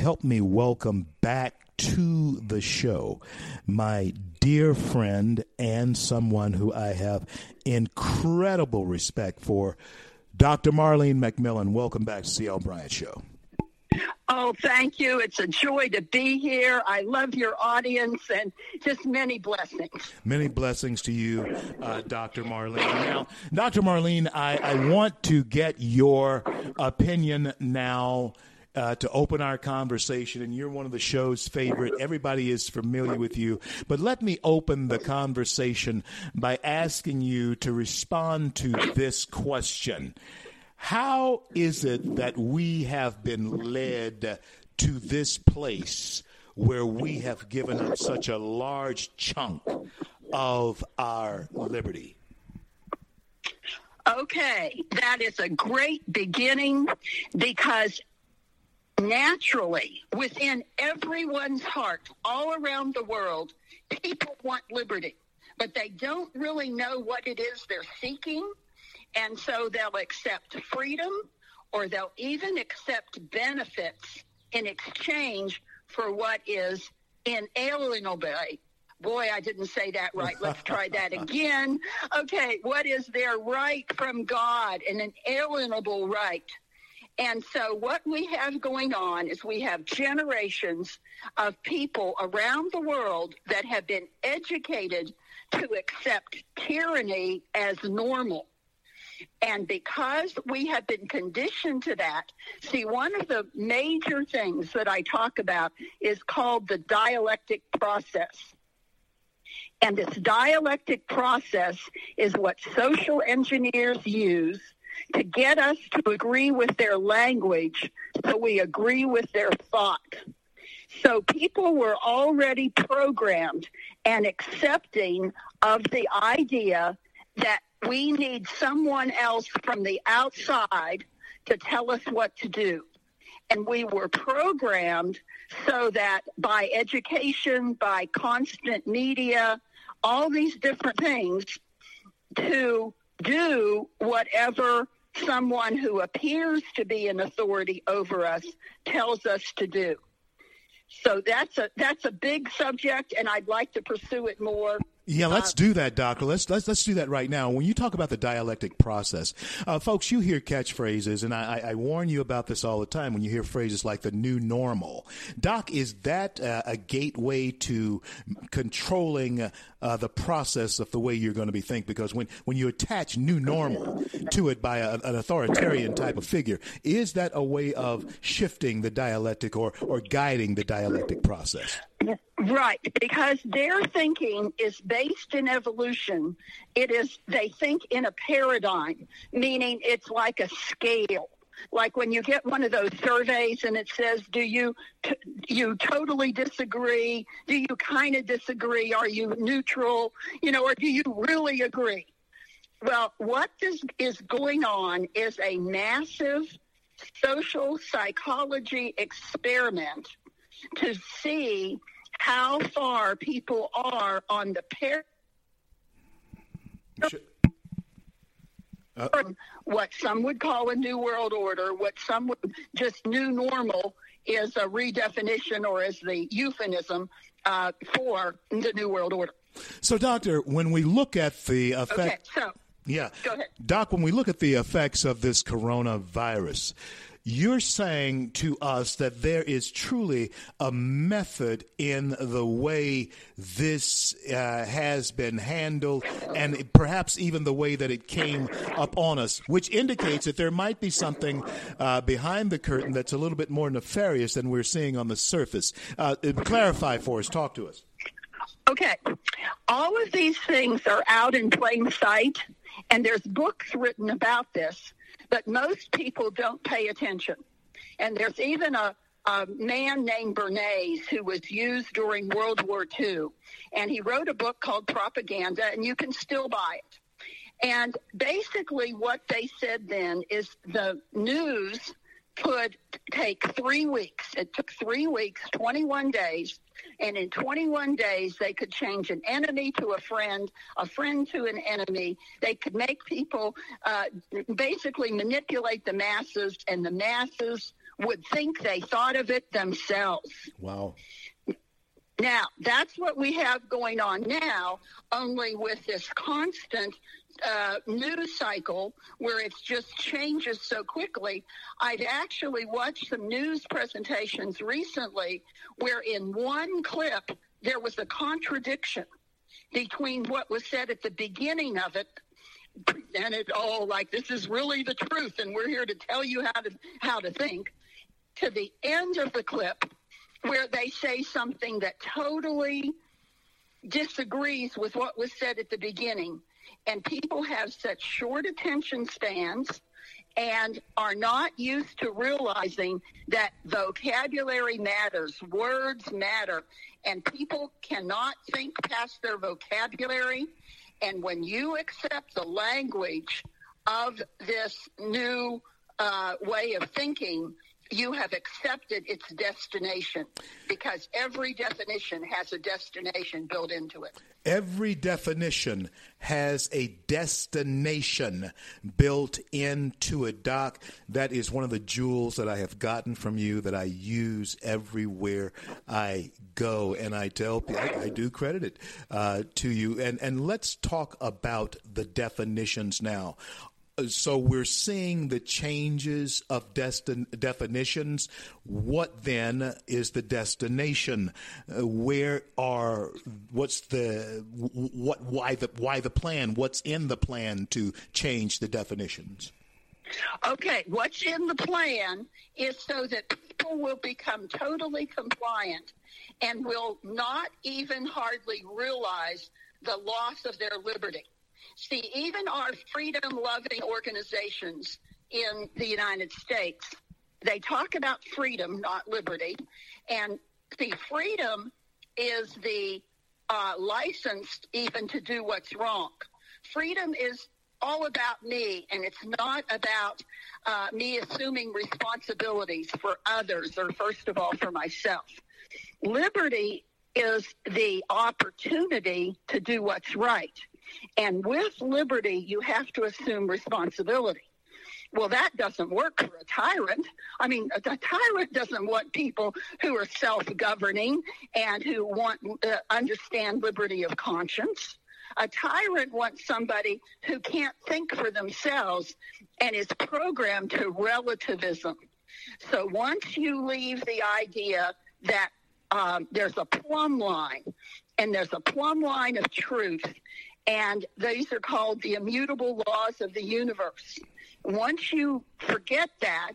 help me welcome back to the show my dear friend and someone who I have incredible respect for, Dr. Marlene McMillan. Welcome back to the CL Bryant Show. Oh, thank you. It's a joy to be here. I love your audience and just many blessings. Many blessings to you, uh, Dr. Marlene. Now, Dr. Marlene, I, I want to get your opinion now. Uh, to open our conversation, and you're one of the show's favorite. Everybody is familiar with you. But let me open the conversation by asking you to respond to this question. How is it that we have been led to this place where we have given up such a large chunk of our liberty? Okay, that is a great beginning because naturally, within everyone's heart, all around the world, people want liberty, but they don't really know what it is they're seeking and so they'll accept freedom or they'll even accept benefits in exchange for what is inalienable. Boy, I didn't say that right. Let's try that again. Okay, what is their right from God, an inalienable right? And so, what we have going on is we have generations of people around the world that have been educated to accept tyranny as normal. And because we have been conditioned to that, see, one of the major things that I talk about is called the dialectic process. And this dialectic process is what social engineers use to get us to agree with their language so we agree with their thought. So people were already programmed and accepting of the idea that we need someone else from the outside to tell us what to do. And we were programmed so that by education, by constant media, all these different things to do whatever someone who appears to be an authority over us tells us to do. So that's a that's a big subject and I'd like to pursue it more yeah, let's uh, do that, doctor. Let's let's let's do that right now. When you talk about the dialectic process, uh, folks, you hear catchphrases, and I, I, warn you about this all the time. When you hear phrases like the new normal, Doc, is that uh, a gateway to controlling uh, the process of the way you're going to be think? Because when when you attach new normal to it by a, an authoritarian type of figure, is that a way of shifting the dialectic or or guiding the dialectic process? Right, because their thinking is based in evolution. It is, they think in a paradigm, meaning it's like a scale. Like when you get one of those surveys and it says, "Do you t- you totally disagree? Do you kind of disagree? Are you neutral? You know, or do you really agree?" Well, what this is going on is a massive social psychology experiment to see how far people are on the pair. Uh, what some would call a new world order, what some would just new normal is a redefinition or is the euphemism uh, for the new world order. So, doctor, when we look at the effect, okay, so yeah, doc, when we look at the effects of this coronavirus, you're saying to us that there is truly a method in the way this uh, has been handled and perhaps even the way that it came up on us, which indicates that there might be something uh, behind the curtain that's a little bit more nefarious than we're seeing on the surface. Uh, clarify for us. Talk to us. Okay. All of these things are out in plain sight, and there's books written about this but most people don't pay attention. And there's even a, a man named Bernays who was used during World War II. And he wrote a book called Propaganda, and you can still buy it. And basically, what they said then is the news could take three weeks. It took three weeks, 21 days, and in 21 days, they could change an enemy to a friend, a friend to an enemy. They could make people uh, basically manipulate the masses, and the masses would think they thought of it themselves. Wow. Now, that's what we have going on now, only with this constant uh, news cycle where it just changes so quickly. I've actually watched some news presentations recently where in one clip there was a contradiction between what was said at the beginning of it presented oh like this is really the truth and we're here to tell you how to how to think to the end of the clip where they say something that totally disagrees with what was said at the beginning. And people have such short attention spans and are not used to realizing that vocabulary matters, words matter, and people cannot think past their vocabulary. And when you accept the language of this new uh, way of thinking, you have accepted its destination because every definition has a destination built into it. Every definition has a destination built into it, Doc. That is one of the jewels that I have gotten from you that I use everywhere I go. And I tell people, I, I do credit it uh, to you. And, and let's talk about the definitions now so we're seeing the changes of destin- definitions. What then is the destination? Uh, where are what's the what why the why the plan? What's in the plan to change the definitions? Okay, what's in the plan is so that people will become totally compliant and will not even hardly realize the loss of their liberty. See, even our freedom loving organizations in the United States, they talk about freedom, not liberty. And the freedom is the uh, license even to do what's wrong. Freedom is all about me, and it's not about uh, me assuming responsibilities for others or, first of all, for myself. Liberty is the opportunity to do what's right. And with liberty, you have to assume responsibility. Well, that doesn't work for a tyrant. I mean, a, tyrant doesn't want people who are self-governing and who want uh, understand liberty of conscience. A tyrant wants somebody who can't think for themselves and is programmed to relativism. So once you leave the idea that um, there's a plumb line and there's a plumb line of truth and these are called the immutable laws of the universe. Once you forget that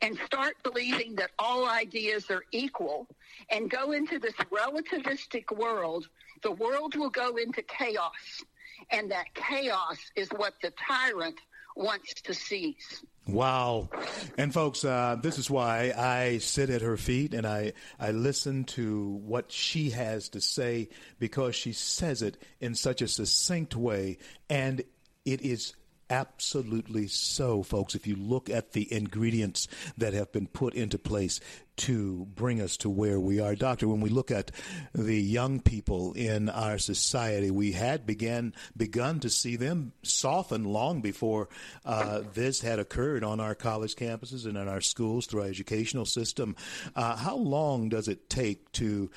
and start believing that all ideas are equal and go into this relativistic world, the world will go into chaos. And that chaos is what the tyrant wants to seize. Wow. And folks, uh, this is why I sit at her feet and I, I listen to what she has to say because she says it in such a succinct way and it is absolutely so, folks. If you look at the ingredients that have been put into place to bring us to where we are. Doctor, when we look at the young people in our society, we had began begun to see them soften long before uh, this had occurred on our college campuses and in our schools through our educational system. Uh, how long does it take to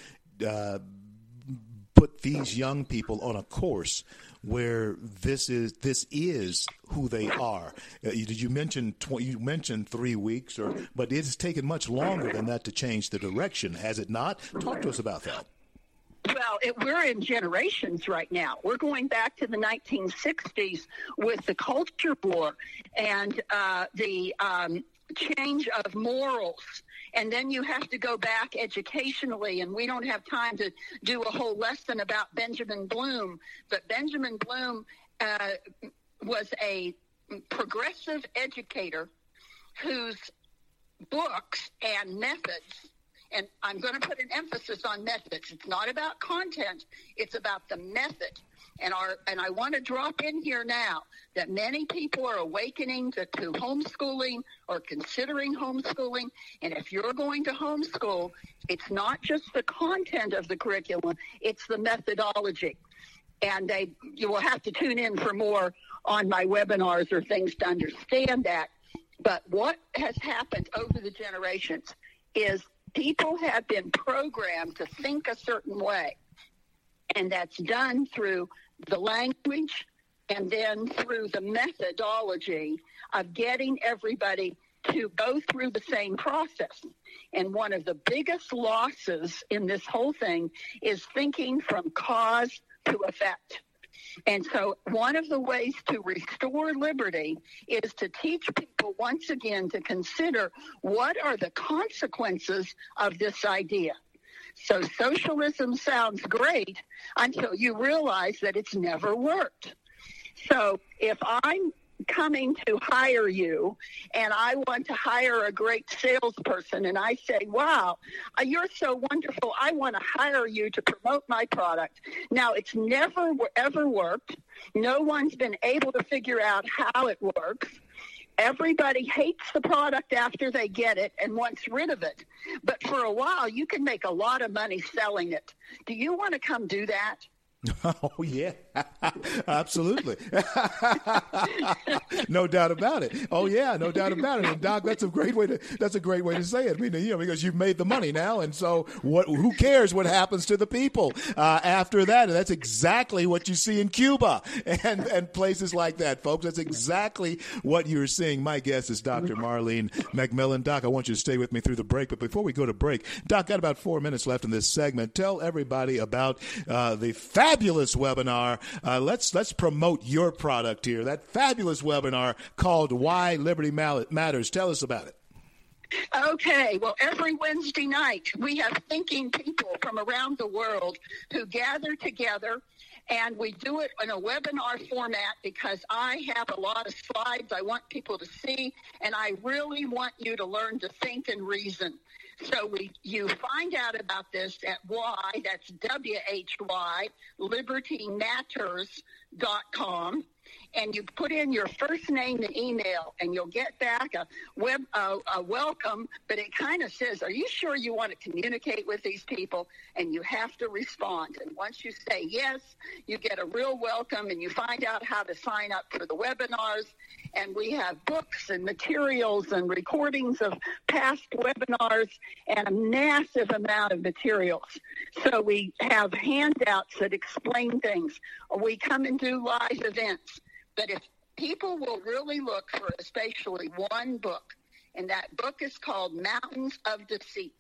uh, put these young people on a course where this is this is who they are. Uh, you, you mentioned tw- you mentioned three weeks, or but it's taken much longer than that to change the direction, has it not? Talk to us about that. Well, it, we're in generations right now. We're going back to the 1960s with the culture war and uh, the um, change of morals and then you have to go back educationally and we don't have time to do a whole lesson about benjamin bloom. But benjamin bloom uh, was a progressive educator whose books and methods and i'm going to put an emphasis on methods. It's not about content. It's about the method and our and I want to drop in here now that many people are awakening to, to homeschooling or considering homeschooling. And if you're going to homeschool, it's not just the content of the curriculum, it's the methodology. And they you will have to tune in for more on my webinars or things to understand that. But what has happened over the generations is people have been programmed to think a certain way. And that's done through the language and then through the methodology of getting everybody to go through the same process. And one of the biggest losses in this whole thing is thinking from cause to effect. And so, one of the ways to restore liberty is to teach people once again to consider what are the consequences of this idea. So, socialism sounds great until you realize that it's never worked. So, if I'm coming to hire you and I want to hire a great salesperson and I say, wow, uh, you're so wonderful. I want to hire you to promote my product. Now, it's never ever worked. No one's been able to figure out how it works. Everybody hates the product after they get it and wants rid of it. But for a while, you can make a lot of money selling it. Do you want to come do that? Oh yeah, absolutely, no doubt about it. Oh yeah, no doubt about it. And Doc, that's a great way to that's a great way to say it. I mean, you know, because you've made the money now, and so what? Who cares what happens to the people uh, after that? And that's exactly what you see in Cuba and and places like that, folks. That's exactly what you're seeing. My guest is Dr. Marlene McMillan. Doc, I want you to stay with me through the break, but before we go to break, Doc, got about four minutes left in this segment. Tell everybody about uh, the fact fabulous webinar. Uh, let's let's promote your product here. That fabulous webinar called "Why Liberty Matters." Tell us about it. Okay, well, every Wednesday night we have thinking people from around the world who gather together and we do it in a webinar format because I have a lot of slides I want people to see, and I really want you to learn to think and reason. So we, you find out about this at Y, that's W-H-Y, libertymatters.com and you put in your first name and email, and you'll get back a web uh, a welcome. But it kind of says, "Are you sure you want to communicate with these people?" And you have to respond. And once you say yes, you get a real welcome, and you find out how to sign up for the webinars. And we have books and materials and recordings of past webinars and a massive amount of materials. So we have handouts that explain things. We come and do live events. But if people will really look for especially one book, and that book is called Mountains of Deceit.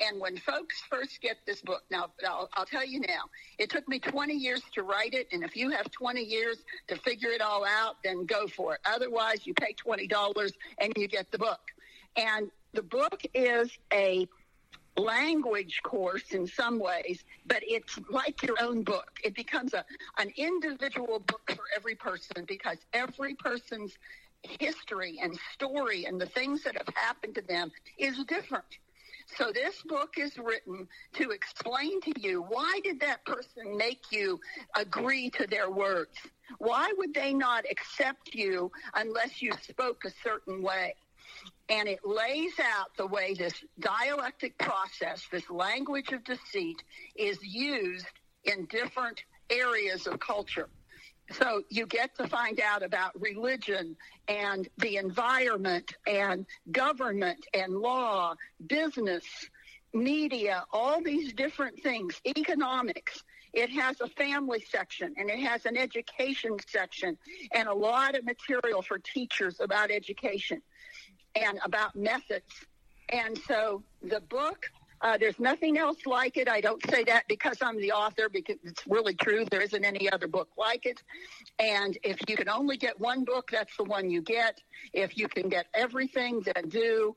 And when folks first get this book, now I'll, I'll, tell you now, it took me 20 years to write it. And if you have 20 years to figure it all out, then go for it. Otherwise, you pay $20 and you get the book. And the book is a language course in some ways, but it's like your own book. It becomes a, an individual book for every person because every person's history and story and the things that have happened to them is different. So this book is written to explain to you why did that person make you agree to their words? Why would they not accept you unless you spoke a certain way? And it lays out the way this dialectic process, this language of deceit, is used in different areas of culture. So you get to find out about religion and the environment and government and law, business, media, all these different things, economics. It has a family section and it has an education section and a lot of material for teachers about education and about methods. And so the book, uh, there's nothing else like it. I don't say that because I'm the author, because it's really true. There isn't any other book like it. And if you can only get one book, that's the one you get. If you can get everything, then do.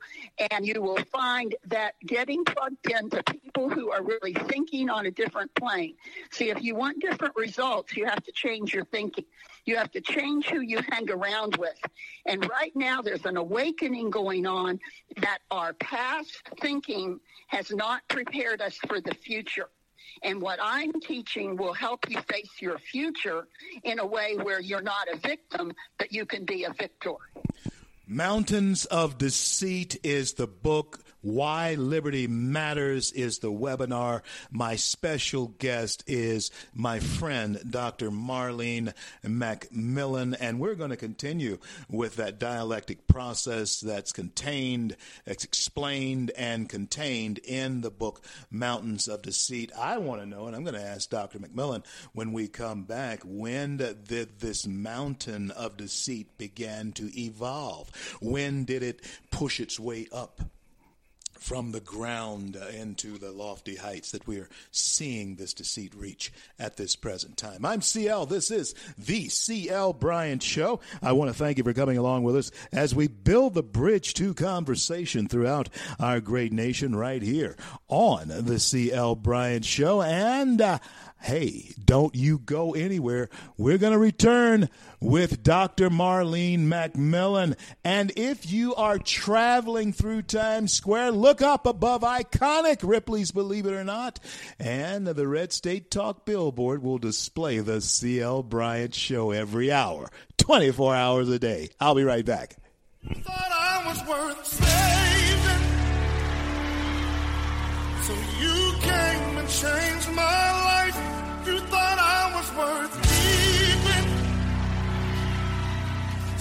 And you will find that getting plugged into people who are really thinking on a different plane. See, if you want different results, you have to change your thinking. You have to change who you hang around with. And right now, there's an awakening going on that our past thinking has not prepared us for the future. And what I'm teaching will help you face your future in a way where you're not a victim, but you can be a victor. Mountains of Deceit is the book Why Liberty Matters is the webinar. My special guest is my friend, Dr. Marlene McMillan, and we're going to continue with that dialectic process that's contained, that's explained, and contained in the book Mountains of Deceit. I want to know, and I'm going to ask Dr. McMillan when we come back, when did this mountain of deceit began to evolve? When did it push its way up? From the ground into the lofty heights that we are seeing this deceit reach at this present time. I'm CL. This is the CL Bryant Show. I want to thank you for coming along with us as we build the bridge to conversation throughout our great nation right here on the CL Bryant Show. And uh, hey, don't you go anywhere. We're going to return with Dr. Marlene McMillan. And if you are traveling through Times Square, look up above iconic Ripley's Believe It or Not. And the Red State Talk billboard will display the CL Bryant Show every hour, 24 hours a day. I'll be right back. I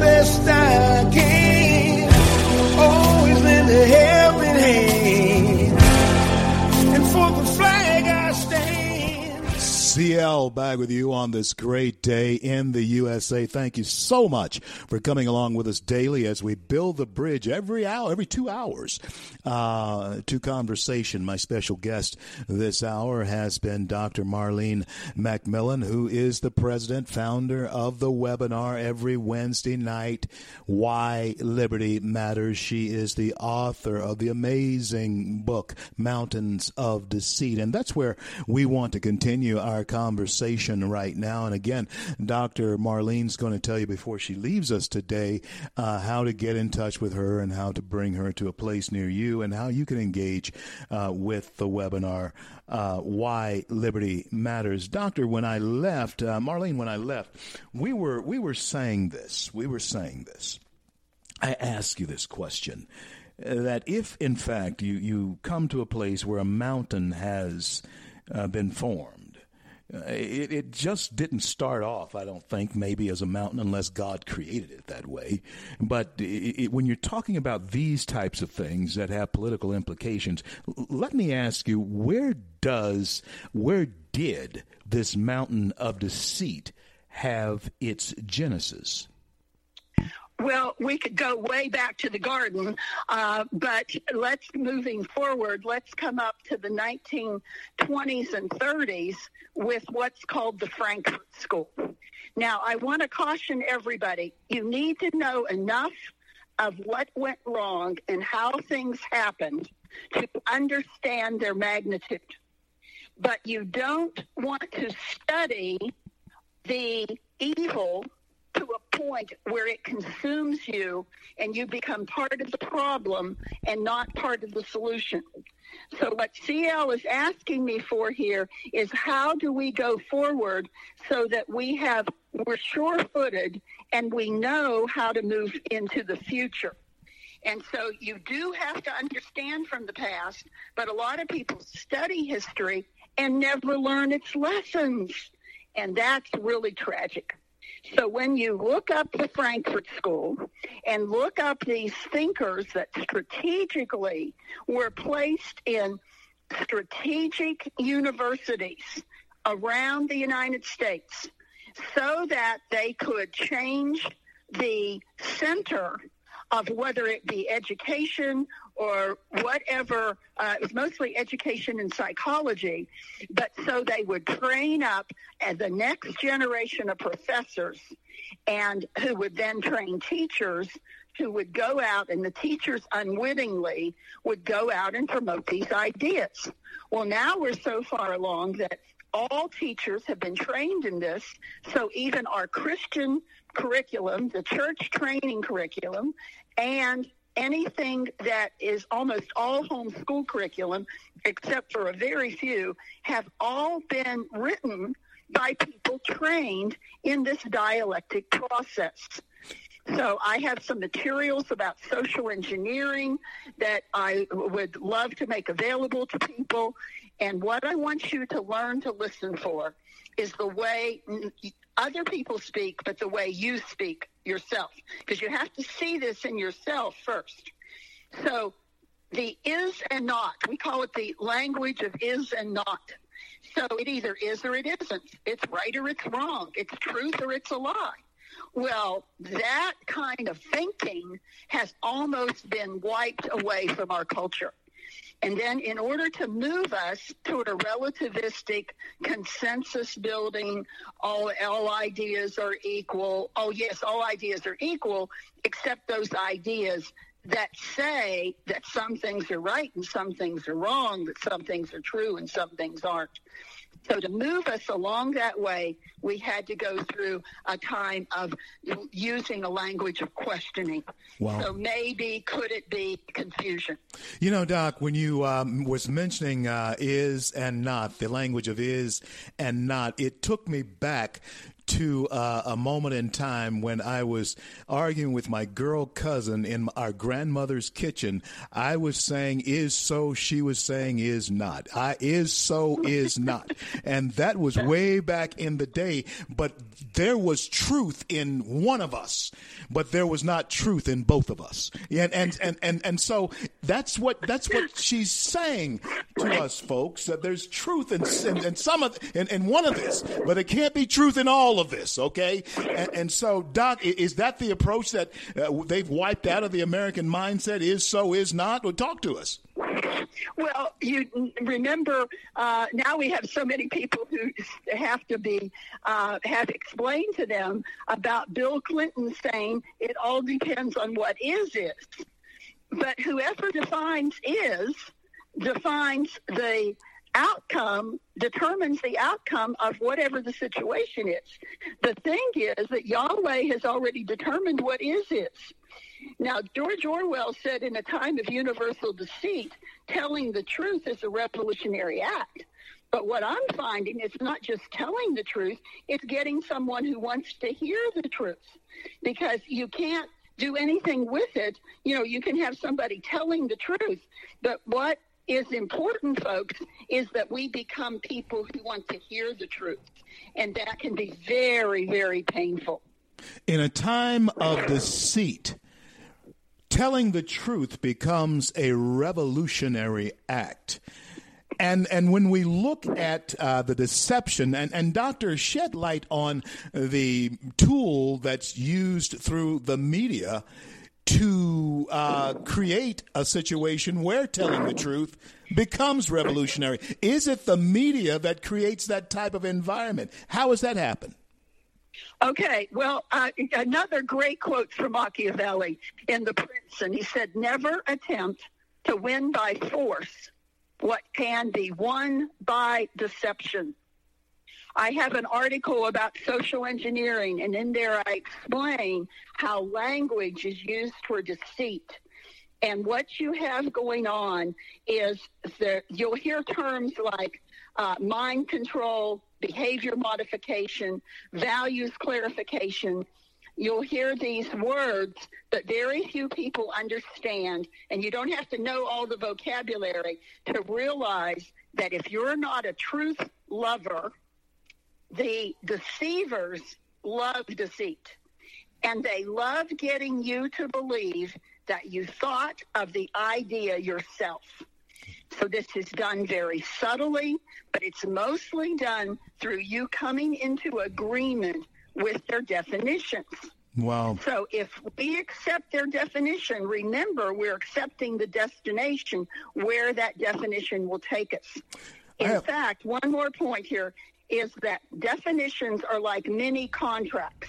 best I can. Always lend a helping hand. CL back with you on this great day in the USA. Thank you so much for coming along with us daily as we build the bridge every hour, every two hours uh, to conversation. My special guest this hour has been Dr. Marlene McMillan, who is the president, founder of the webinar every Wednesday night, Why Liberty Matters. She is the author of the amazing book, Mountains of Deceit. And that's where we want to continue our our conversation right now. And again, Dr. Marlene's going to tell you before she leaves us today uh, how to get in touch with her and how to bring her to a place near you and how you can engage uh, with the webinar. Uh, why liberty matters, Doctor. When I left, uh, Marlene, when I left, we were we were saying this. We were saying this. I ask you this question: uh, that if, in fact, you you come to a place where a mountain has uh, been formed it, it just didn't start off, I don't think, maybe as a mountain unless God created it that way. But it, it, when you're talking about these types of things that have political implications, let me ask you, where does, where did this mountain of deceit have its genesis? Well, we could go way back to the garden, uh, but let's moving forward. Let's come up to the 1920s and 30s with what's called the Frankfurt School. Now, I want to caution everybody: you need to know enough of what went wrong and how things happened to understand their magnitude. But you don't want to study the evil point where it consumes you and you become part of the problem and not part of the solution. So what CL is asking me for here is how do we go forward so that we have we're sure-footed and we know how to move into the future. And so you do have to understand from the past, but a lot of people study history and never learn its lessons. And that's really tragic. So when you look up the Frankfurt School and look up these thinkers that strategically were placed in strategic universities around the United States so that they could change the center of whether it be education or whatever. Uh, it was mostly education and psychology, but so they would train up as the next generation of professors and who would then train teachers who would go out and the teachers unwittingly would go out and promote these ideas. Well, now we're so far along that all teachers have been trained in this. So even our Christian curriculum, the church training curriculum, and anything that is almost all homeschool curriculum, except for a very few, have all been written by people trained in this dialectic process. So I have some materials about social engineering that I would love to make available to people. And what I want you to learn to listen for is the way other people speak, but the way you speak yourself. Because you have to see this in yourself first. So the is and not, we call it the language of is and not. So it either is or it isn't. It's right or it's wrong. It's truth or it's a lie. Well, that kind of thinking has almost been wiped away from our culture. And then, in order to move us toward a relativistic consensus building, all, all ideas are equal. Oh, yes, all ideas are equal, except those ideas that say that some things are right and some things are wrong, that some things are true and some things aren't. So to move us along that way, we had to go through a time of using a language of questioning. Wow. So maybe could it be confusion? You know, Doc, when you um, was mentioning uh, is and not, the language of is and not, it took me back to uh, a moment in time when I was arguing with my girl cousin in our grandmother's kitchen. I was saying is so, she was saying is not. I is so, is not. And that was way back in the day, but there was truth in one of us, but there was not truth in both of us. And, and, and, and, and so that's what, that's what she's saying to us folks, that there's truth in, in, in some of, in, in one of this, but it can't be truth in all of this, okay? And, and so, Doc, is that the approach that uh, they've wiped out of the American mindset? Is so, is not? Well, talk to us. Well, you remember uh, now we have so many people who have to be uh, have explained to them about Bill Clinton saying it all depends on what is is. But whoever defines is defines the outcome determines the outcome of whatever the situation is. The thing is that Yahweh has already determined what is is. Now, George Orwell said in a time of universal deceit, telling the truth is a revolutionary act. But what I'm finding is not just telling the truth, it's getting someone who wants to hear the truth. Because you can't do anything with it. You know, you can have somebody telling the truth, but what is important, folks, is that we become people who want to hear the truth. And that can be very, very painful. In a time of deceit, telling the truth becomes a revolutionary act. And and when we look at uh, the deception, and, and Doctor shed light on the tool that's used through the media to uh, create a situation where telling the truth becomes revolutionary? Is it the media that creates that type of environment? How has that happened? Okay, well, uh, another great quote from Machiavelli in The Prince, and he said, Never attempt to win by force what can be won by deception. I have an article about social engineering, and in there I explain how language is used for deceit. And what you have going on is that you'll hear terms like uh, mind control, behavior modification, values clarification. You'll hear these words that very few people understand, and you don't have to know all the vocabulary to realize that if you're not a truth lover, the deceivers love deceit and they love getting you to believe that you thought of the idea yourself. So this is done very subtly, but it's mostly done through you coming into agreement with their definitions. Wow. So if we accept their definition, remember we're accepting the destination where that definition will take us. In have- fact, one more point here is that definitions are like mini contracts.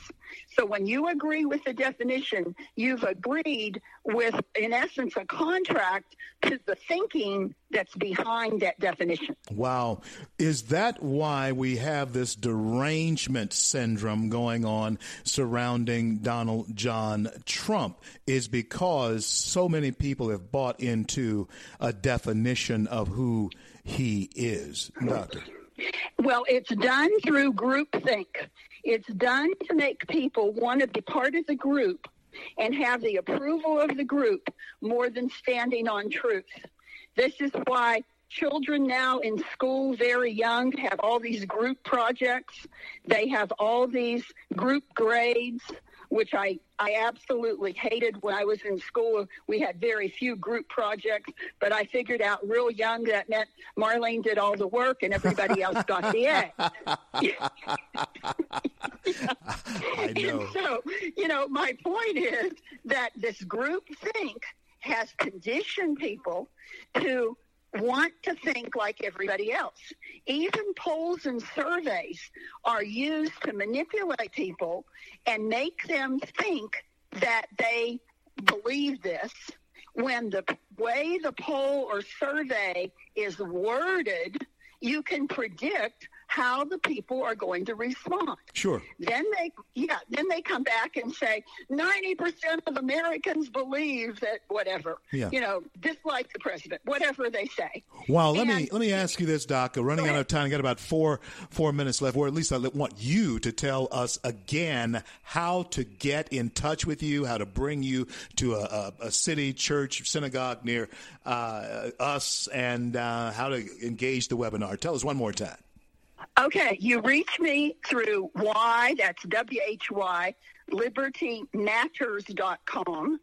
So when you agree with the definition, you've agreed with, in essence, a contract to the thinking that's behind that definition. Wow. Is that why we have this derangement syndrome going on surrounding Donald John Trump? Is because so many people have bought into a definition of who he is. Doctor. Well, it's done through groupthink. It's done to make people want to be part of the group and have the approval of the group more than standing on truth. This is why children now in school, very young, have all these group projects. They have all these group grades, which I, I absolutely hated when I was in school. We had very few group projects, but I figured out real young that meant Marlene did all the work and everybody else got the A. I know. And so, you know, my point is that this group think has conditioned people to want to think like everybody else. Even polls and surveys are used to manipulate people and make them think that they believe this when the way the poll or survey is worded, you can predict how the people are going to respond. Sure. Then they, yeah, then they come back and say 90% of Americans believe that whatever, Yeah. you know, dislike the president, whatever they say. Wow, let me let me ask you this, Doc. Running out of time, I got about four four minutes left, or at least I want you to tell us again how to get in touch with you, how to bring you to a, a, a city, church, synagogue near uh, us, and uh, how to engage the webinar. Tell us one more time. Okay, you reach me through Y, that's W-H-Y, libertymatters.com.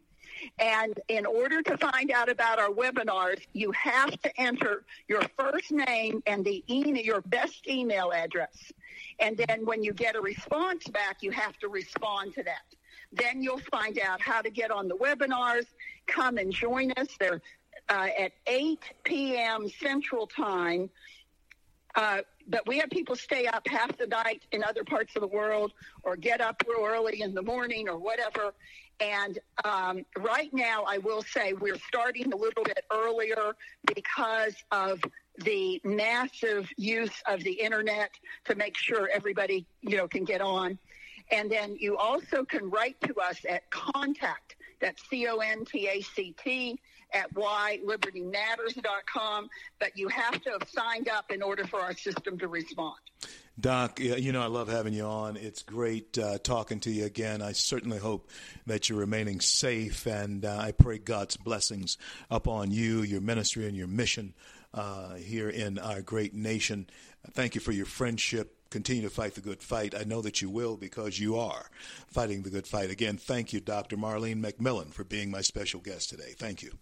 And in order to find out about our webinars, you have to enter your first name and the e- your best email address. And then when you get a response back, you have to respond to that. Then you'll find out how to get on the webinars. Come and join us. They're uh, at 8 p.m. Central Time. Uh, but we have people stay up half the night in other parts of the world or get up real early in the morning or whatever. And um, right now, I will say we're starting a little bit earlier because of the massive use of the internet to make sure everybody, you know, can get on. And then you also can write to us at contact, that's C-O-N-T-A-C-T, at ylibertymatters.com, but you have to have signed up in order for our system to respond. Doc, you know I love having you on. It's great uh, talking to you again. I certainly hope that you're remaining safe, and uh, I pray God's blessings upon you, your ministry, and your mission uh, here in our great nation. Thank you for your friendship. Continue to fight the good fight. I know that you will because you are fighting the good fight. Again, thank you, Dr. Marlene McMillan, for being my special guest today. Thank you.